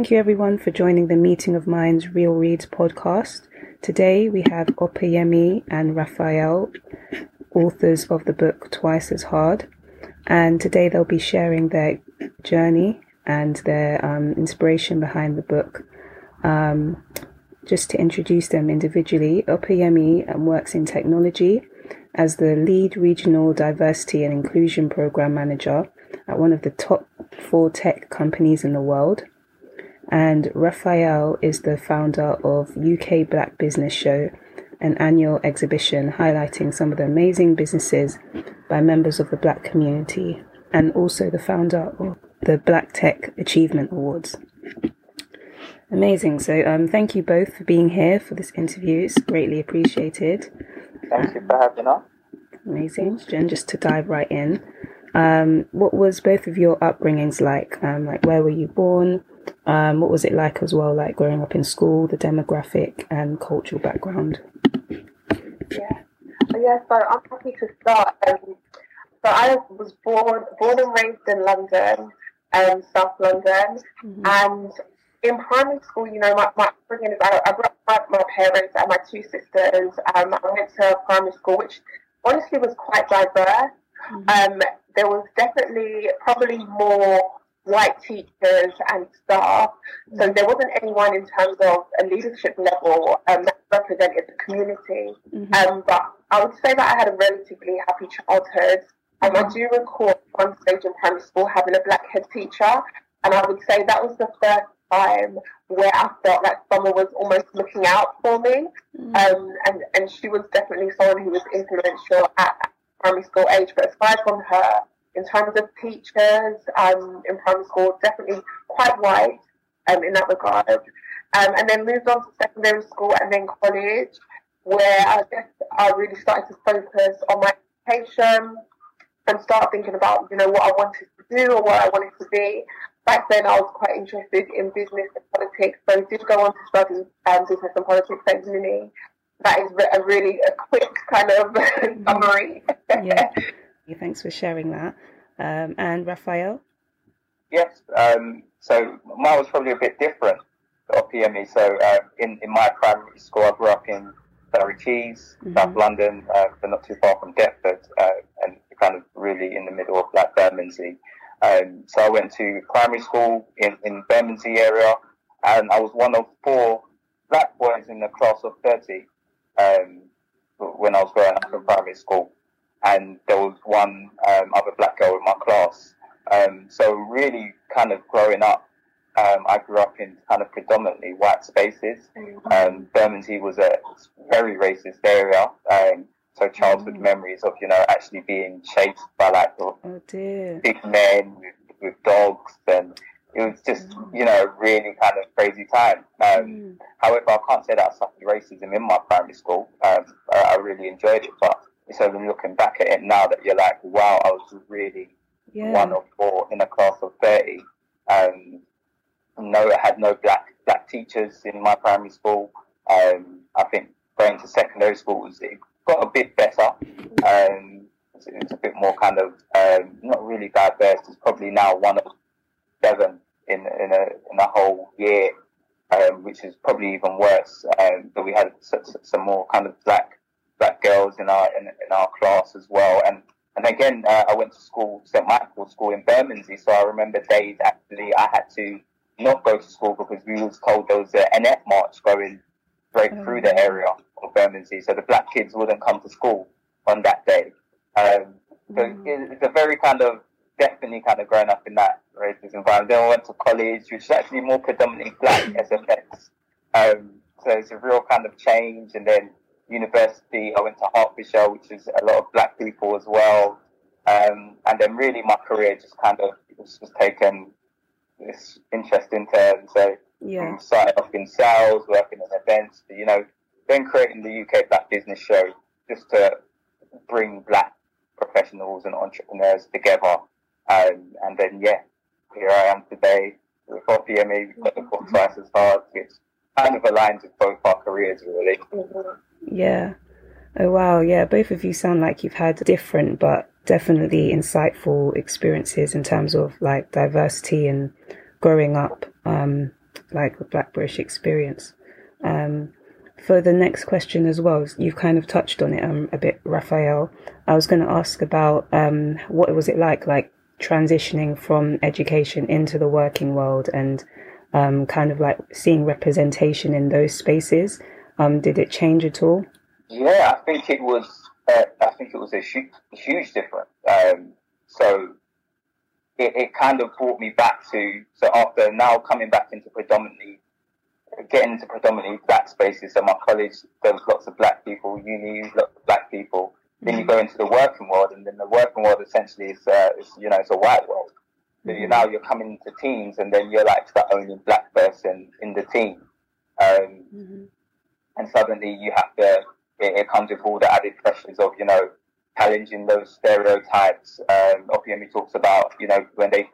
thank you everyone for joining the Meeting of Minds Real Reads podcast. Today we have Opeyemi and Raphael, authors of the book Twice as Hard, and today they'll be sharing their journey and their um, inspiration behind the book. Um, just to introduce them individually, Opeyemi um, works in technology as the lead regional diversity and inclusion program manager at one of the top four tech companies in the world. And Raphael is the founder of UK Black Business Show, an annual exhibition highlighting some of the amazing businesses by members of the black community, and also the founder of the Black Tech Achievement Awards. Amazing. So, um, thank you both for being here for this interview. It's greatly appreciated. Thank you for having us. Amazing. Jen, just to dive right in, um, what was both of your upbringings like? Um, like, where were you born? Um, what was it like as well, like growing up in school, the demographic and cultural background? Yeah. Yeah, so I'm happy to start. Um, so I was born born and raised in London, um, South London, mm-hmm. and in primary school, you know, my, my upbringing is I, I grew up with my parents and my two sisters. Um, I went to primary school, which honestly was quite diverse. Mm-hmm. Um, there was definitely probably more white teachers and staff. So mm-hmm. there wasn't anyone in terms of a leadership level um, that represented the community. Mm-hmm. Um, but I would say that I had a relatively happy childhood. Um, I do recall one stage in primary school having a black head teacher, and I would say that was the first time where I felt like someone was almost looking out for me. Mm. Um, and, and she was definitely someone who was influential at primary school age. But aside from her, in terms of teachers um, in primary school, definitely quite white um, in that regard. Um, and then moved on to secondary school and then college, where I guess I really started to focus on my education and start thinking about, you know, what I wanted to do or what I wanted to be back then I was quite interested in business and politics, so I did go on to study um, business and politics at uni. That is a really a quick kind of summary. yeah. Thanks for sharing that. Um, and Raphael? Yes. Um, so mine was probably a bit different to PME. So uh, in, in my primary school, I grew up in Surrey Quays, mm-hmm. South London, uh, but not too far from Deptford, uh, and kind of really in the middle of like Bermondsey. Um, so I went to primary school in, in Bermondsey area, and I was one of four black boys in the class of 30 um, when I was growing up in primary school. And there was one um, other black girl in my class. Um, so really kind of growing up, um, I grew up in kind of predominantly white spaces. Mm-hmm. Um, Bermondsey was a very racist area. Um, so childhood mm. memories of you know actually being chased by like oh big men with, with dogs and it was just mm. you know a really kind of crazy time. Um, mm. However, I can't say that I suffered racism in my primary school. Um, I, I, really enjoyed it, but it's only looking back at it now that you're like, wow, I was really yeah. one of four in a class of thirty. Um, no, I had no black black teachers in my primary school. Um, I think going to secondary school was it got a bit better. Um, it's, it's, a bit more kind of um, not really diverse. It's probably now one of seven in in a in a whole year, um, which is probably even worse. Um, but we had kind of black black girls in our in, in our class as well, and. And again, uh, I went to school, St Michael's School in Bermondsey. So I remember days actually I had to not go to school because we was told there was an NF march going straight mm. through the area of Bermondsey, so the black kids wouldn't come to school on that day. Um, so mm. it's a very kind of definitely kind of growing up in that racist environment. Then I went to college, which is actually more predominantly black SFX. Um, so it's a real kind of change. And then university, I went to Hertfordshire, which is a lot of black people as well. Um, and then really my career just kind of was just taken this interesting turn. So yeah. started off in sales, working in events, you know, then creating the UK Black Business Show just to bring black professionals and entrepreneurs together. Um, and then, yeah, here I am today with PME. We've got the book twice as hard, kind of aligned with both our careers, really. Yeah. Oh, wow. Yeah, both of you sound like you've had different but definitely insightful experiences in terms of like diversity and growing up. Um, like the Black British experience. Um, for the next question as well, you've kind of touched on it um, a bit, Raphael. I was going to ask about um, what was it like, like transitioning from education into the working world and um, kind of like seeing representation in those spaces. Um, did it change at all? Yeah, I think it was. Uh, I think it was a huge, huge difference. Um, so it, it kind of brought me back to so after now coming back into predominantly getting into predominantly black spaces. So my college, there was lots of black people, uni, lots of black people. Then you mm-hmm. go into the working world, and then the working world essentially is, uh, is you know, it's a white world. So you mm-hmm. now you're coming to teams, and then you're like the only black person in the team, um, mm-hmm. and suddenly you have to. It, it, comes with all the added pressures of you know challenging those stereotypes. Um, Opeyemi talks about you know when they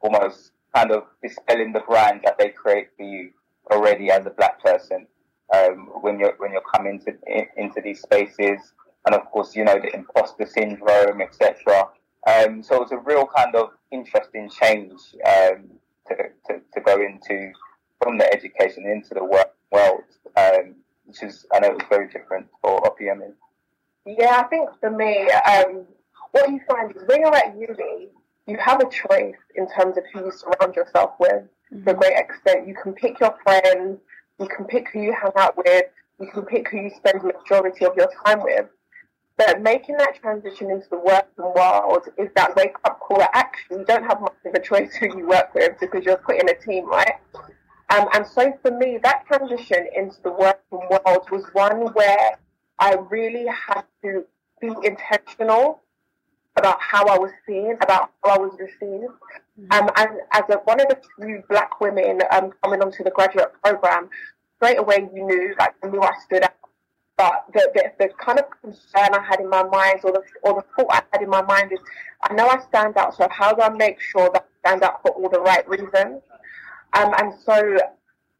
almost kind of dispelling the brand that they create for you already as a black person um, when you're when you're coming to into these spaces, and of course you know the imposter syndrome, etc. Um, so it's a real kind of interesting change um, to, to, to go into from the education into the work world, um, which is I know it was very different for Opeyemi. Yeah, I think for me, um, what you find is when you're at uni, you have a choice in terms of who you surround yourself with mm-hmm. to a great extent. You can pick your friends, you can pick who you hang out with, you can pick who you spend the majority of your time with. But making that transition into the working world is that wake up call that actually you don't have much of a choice who you work with because you're put in a team, right? Um, and so for me, that transition into the working world was one where I really had to be intentional about how I was seen, about how I was received. Mm-hmm. Um, and as a, one of the few black women um, coming onto the graduate program, straight away you knew, like, I knew I stood out. But the, the, the, kind of concern I had in my mind, or the, or the thought I had in my mind is, I know I stand out, so how do I make sure that I stand out for all the right reasons? Um, and so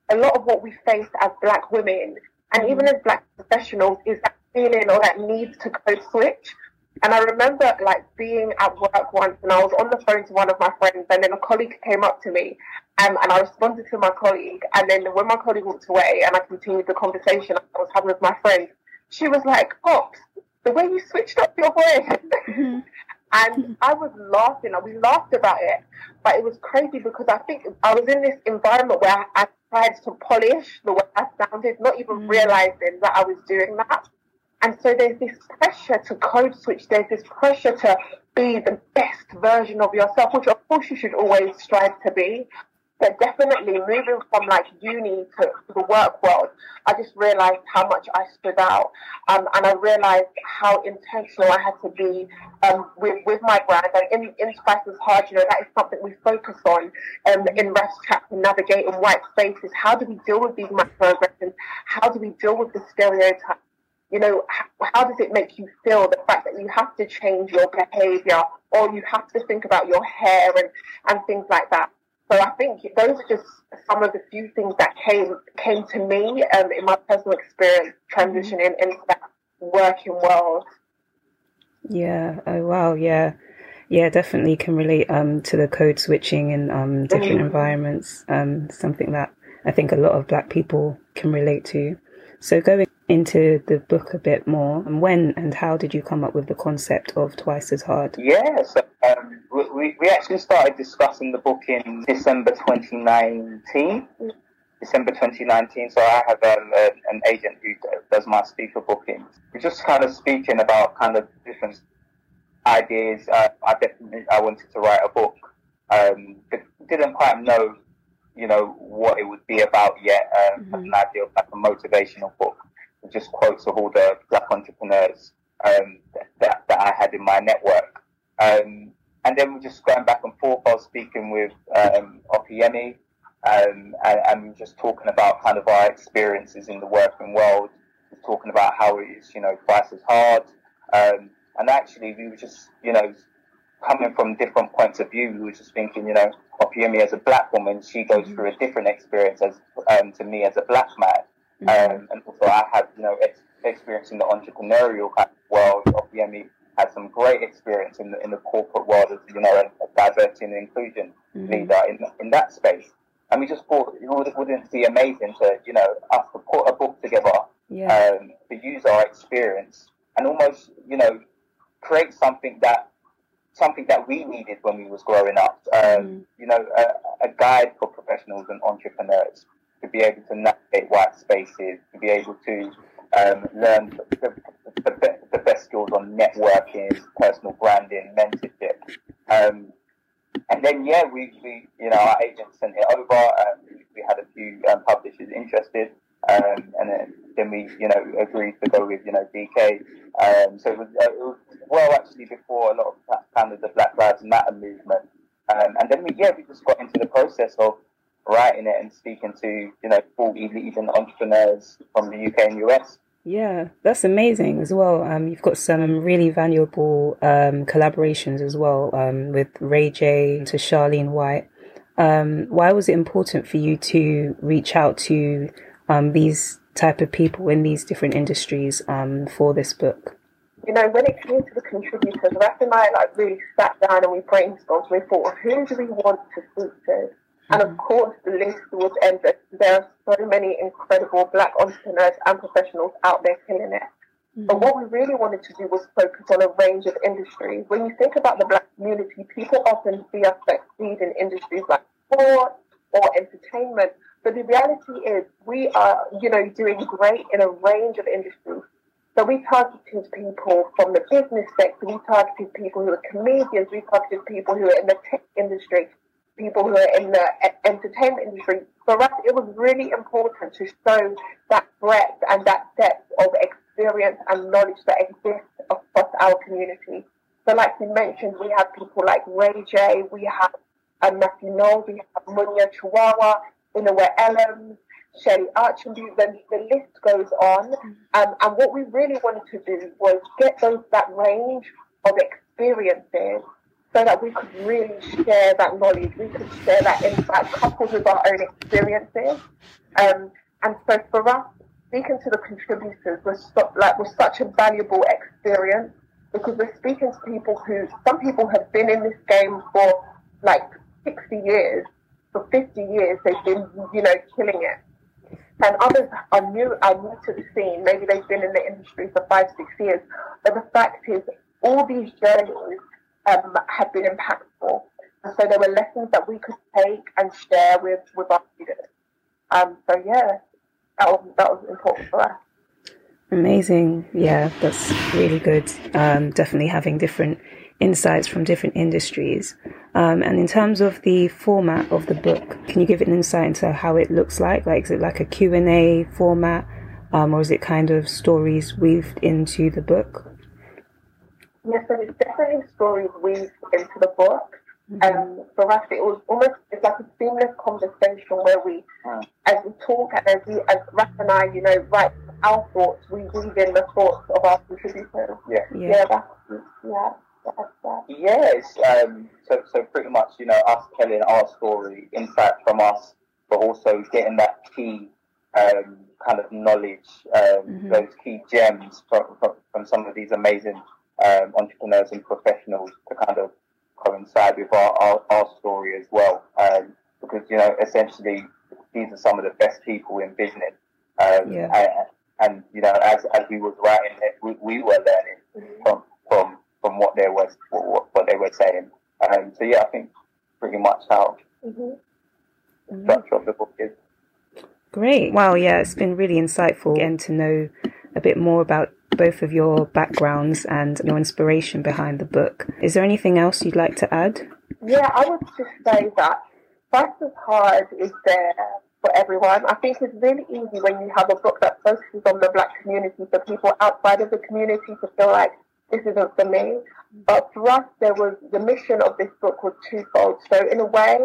a lot of what we face as black women, and even as black professionals, is that feeling or that need to code switch. And I remember like being at work once and I was on the phone to one of my friends and then a colleague came up to me um, and I responded to my colleague and then when my colleague walked away and I continued the conversation I was having with my friend, she was like, Pops, the way you switched up your voice. Mm-hmm. and I was laughing. I we laughed about it, but it was crazy because I think I was in this environment where I tried to polish the way I sounded, not even mm-hmm. realizing that I was doing that. And so there's this pressure to code switch, there's this pressure to be the best version of yourself, which of course you should always strive to be. But definitely moving from like uni to, to the work world, I just realized how much I stood out. Um, and I realized how intentional I had to be um, with, with my brand. And in, in Twice as Hard, you know, that is something we focus on um, in Raph's chapter, navigating white spaces. How do we deal with these microaggressions? How do we deal with the stereotypes? You know, how, how does it make you feel the fact that you have to change your behavior or you have to think about your hair and, and things like that? So I think those are just some of the few things that came came to me um, in my personal experience transitioning into that working world. Yeah. Oh wow. Yeah. Yeah, definitely can relate um, to the code switching in um, different mm-hmm. environments. Um, something that I think a lot of Black people can relate to. So going into the book a bit more, and when and how did you come up with the concept of Twice as Hard? Yes, um, we, we actually started discussing the book in December 2019. December 2019. So I have um, a, an agent who does my speaker bookings. We're just kind of speaking about kind of different ideas. Uh, I definitely I wanted to write a book. Um, didn't quite know you know, what it would be about yet. Um, mm-hmm. An idea of like a motivational book, just quotes of all the black entrepreneurs um, that, that I had in my network. Um, and then we're just going back and forth. I was speaking with um, Opeyemi um, and, and just talking about kind of our experiences in the working world, talking about how it is, you know, twice as hard. Um, and actually, we were just, you know, coming from different points of view, we were just thinking, you know, Opeyemi as a black woman, she goes mm-hmm. through a different experience as um, to me as a black man. Mm-hmm. Um, and also, I had, you know, ex- experience in the entrepreneurial kind of world. Opeyemi had some great experience in the, in the corporate world as, you know, a, diversity and inclusion mm-hmm. leader in, in that space. and we just thought it would, wouldn't be amazing to, you know, us to put a book together, yeah. um, to use our experience and almost, you know, create something that something that we needed when we was growing up. Um, mm. You know, a, a, guide for professionals and entrepreneurs to be able to navigate white spaces, to be able to um, learn the, the, the, best skills on networking, personal branding, mentorship. Um, and then, yeah, we, we, you know, our agent sent it over. Um, we, had a few um, publishers interested. Um, and then, then we, you know, agreed to go with, you know, DK. Um, so it was, uh, it was, well actually before a lot of kind of the Black Lives Matter movement. Um, and then we, yeah, we just got into the process of writing it and speaking to, you know, 40 leading entrepreneurs from the UK and US. Yeah, that's amazing as well. Um, you've got some really valuable um, collaborations as well um, with Ray J to Charlene White. Um, why was it important for you to reach out to um, these type of people in these different industries um, for this book? You know, when it came to the contributors, Raph and I like really sat down and we brainstormed. We thought, who do we want to speak to? And of mm-hmm. course, the list was endless. There are so many incredible black entrepreneurs and professionals out there killing it. Mm-hmm. But what we really wanted to do was focus on a range of industries. When you think about the black community, people often see us succeed in industries like sport or entertainment. But the reality is, we are, you know, doing great in a range of industries. So we targeted people from the business sector, we targeted people who are comedians, we targeted people who are in the tech industry, people who are in the entertainment industry. For us, it was really important to show that breadth and that depth of experience and knowledge that exists across our community. So, like we mentioned, we have people like Ray J, we have um, Matthew Knowles, we have Munya Chawawa, Inua Ellams, Shelly Archambault, the, the list goes on. Um, and what we really wanted to do was get those that range of experiences so that we could really share that knowledge, we could share that insight coupled with our own experiences. Um, and so for us, speaking to the contributors was so, like was such a valuable experience because we're speaking to people who some people have been in this game for like 60 years for 50 years they've been, you know, killing it. And others are new, are new to the scene. Maybe they've been in the industry for five, six years. But the fact is, all these journeys um, have been impactful. And so there were lessons that we could take and share with, with our students. Um, so yeah, that was, that was important for us. Amazing. Yeah, that's really good. Um, definitely having different insights from different industries. Um, and in terms of the format of the book, can you give an insight into how it looks like? Like, is it like a Q&A format? Um, or is it kind of stories weaved into the book? Yes, so it's definitely stories weaved into the book. Mm-hmm. Um, for us, it was almost it's like a seamless conversation where we, mm. as we talk and as we, as Raph and I, you know, write our thoughts, we weave in the thoughts of our contributors. Yeah, yeah, yeah. That's, yeah. Yes, um, so so pretty much, you know, us telling our story, insight from us, but also getting that key um, kind of knowledge, um, mm-hmm. those key gems from, from, from, some of these amazing um, entrepreneurs and professionals to kind of coincide with our, our, our story as well. Um, because, you know, essentially, these are some of the best people in business. Um, yeah. and, and, you know, as, as we was writing it, we, we were learning mm-hmm. from, from from what they were what, what they were saying. Um, so yeah, I think pretty much how mm-hmm. structure of the book is. Great. Wow. Yeah, it's been really insightful getting to know a bit more about both of your backgrounds and your inspiration behind the book. Is there anything else you'd like to add? Yeah, I would just say that Twice Hard is there for everyone. I think it's really easy when you have a book that focuses on the black community for people outside of the community to feel like this isn't for me. But for us, there was the mission of this book was twofold. So in a way,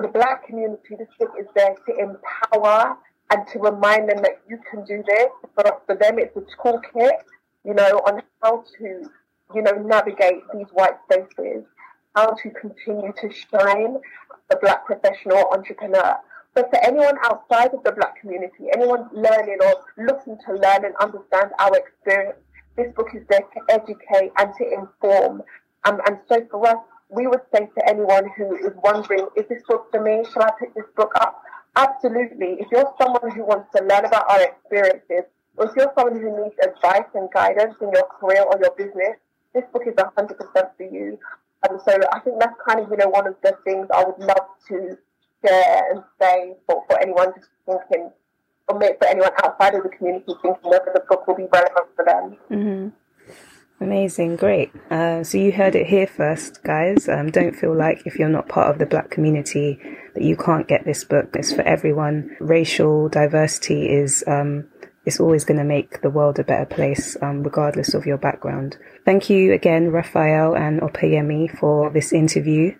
the black community, this book is there to empower and to remind them that you can do this. Us, for them, it's a toolkit, you know, on how to, you know, navigate these white spaces, how to continue to shine the black professional entrepreneur. But for anyone outside of the black community, anyone learning or looking to learn and understand our experience this book is there to educate and to inform. Um, and so for us, we would say to anyone who is wondering, is this book for me? Shall I pick this book up? Absolutely. If you're someone who wants to learn about our experiences, or if you're someone who needs advice and guidance in your career or your business, this book is 100% for you. And so I think that's kind of, you know, one of the things I would love to share and say for, for anyone just thinking, or maybe for anyone outside of the community thinking whether the book will be relevant for them. Mm-hmm. Amazing, great. Uh, so you heard it here first, guys. Um, don't feel like if you're not part of the black community that you can't get this book. It's for everyone. Racial diversity is um, it's always going to make the world a better place, um, regardless of your background. Thank you again, Raphael and Opeyemi, for this interview.